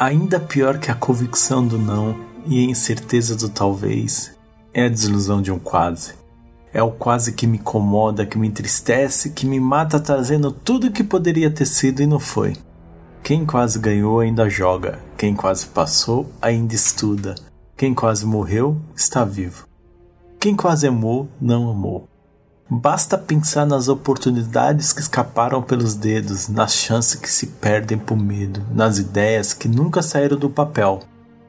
Ainda pior que a convicção do não e a incerteza do talvez é a desilusão de um quase. É o quase que me incomoda, que me entristece, que me mata trazendo tudo que poderia ter sido e não foi. Quem quase ganhou ainda joga, quem quase passou ainda estuda, quem quase morreu está vivo. Quem quase amou não amou. Basta pensar nas oportunidades que escaparam pelos dedos, nas chances que se perdem por medo, nas ideias que nunca saíram do papel,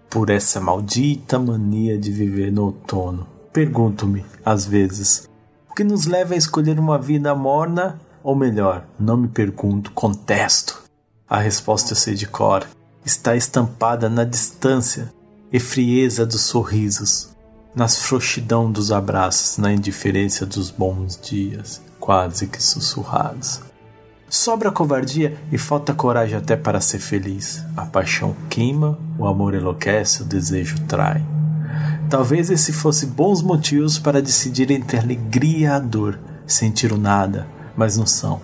por essa maldita mania de viver no outono. Pergunto-me, às vezes, o que nos leva a escolher uma vida morna, ou melhor, não me pergunto, contesto. A resposta eu sei de cor, está estampada na distância e frieza dos sorrisos, nas frouxidão dos abraços, na indiferença dos bons dias, quase que sussurrados. Sobra covardia e falta coragem até para ser feliz. A paixão queima, o amor enlouquece, o desejo trai. Talvez esse fosse bons motivos para decidir entre alegria e a dor, sentir o nada, mas não são.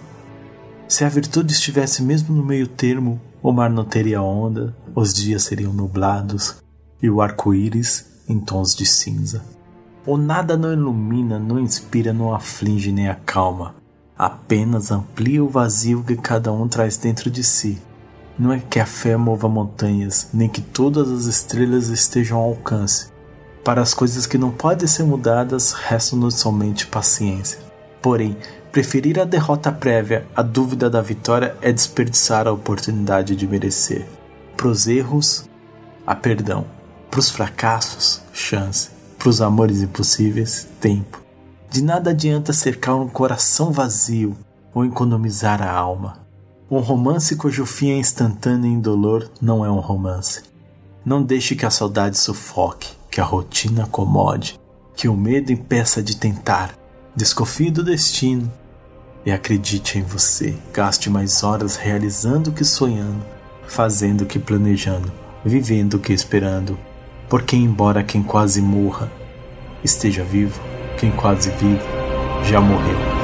Se a virtude estivesse mesmo no meio termo, o mar não teria onda, os dias seriam nublados e o arco-íris em tons de cinza. O nada não ilumina, não inspira, não aflige nem acalma. Apenas amplia o vazio que cada um traz dentro de si. Não é que a fé mova montanhas, nem que todas as estrelas estejam ao alcance. Para as coisas que não podem ser mudadas, resta-nos somente paciência. Porém, preferir a derrota prévia à dúvida da vitória é desperdiçar a oportunidade de merecer. Pros erros, a perdão para os fracassos, chance. Para os amores impossíveis, tempo. De nada adianta cercar um coração vazio ou economizar a alma. Um romance cujo fim é instantâneo e indolor não é um romance. Não deixe que a saudade sufoque, que a rotina acomode, que o medo impeça de tentar. Desconfie do destino e acredite em você. Gaste mais horas realizando que sonhando, fazendo que planejando, vivendo que esperando. Porque, embora quem quase morra esteja vivo, quem quase vive já morreu.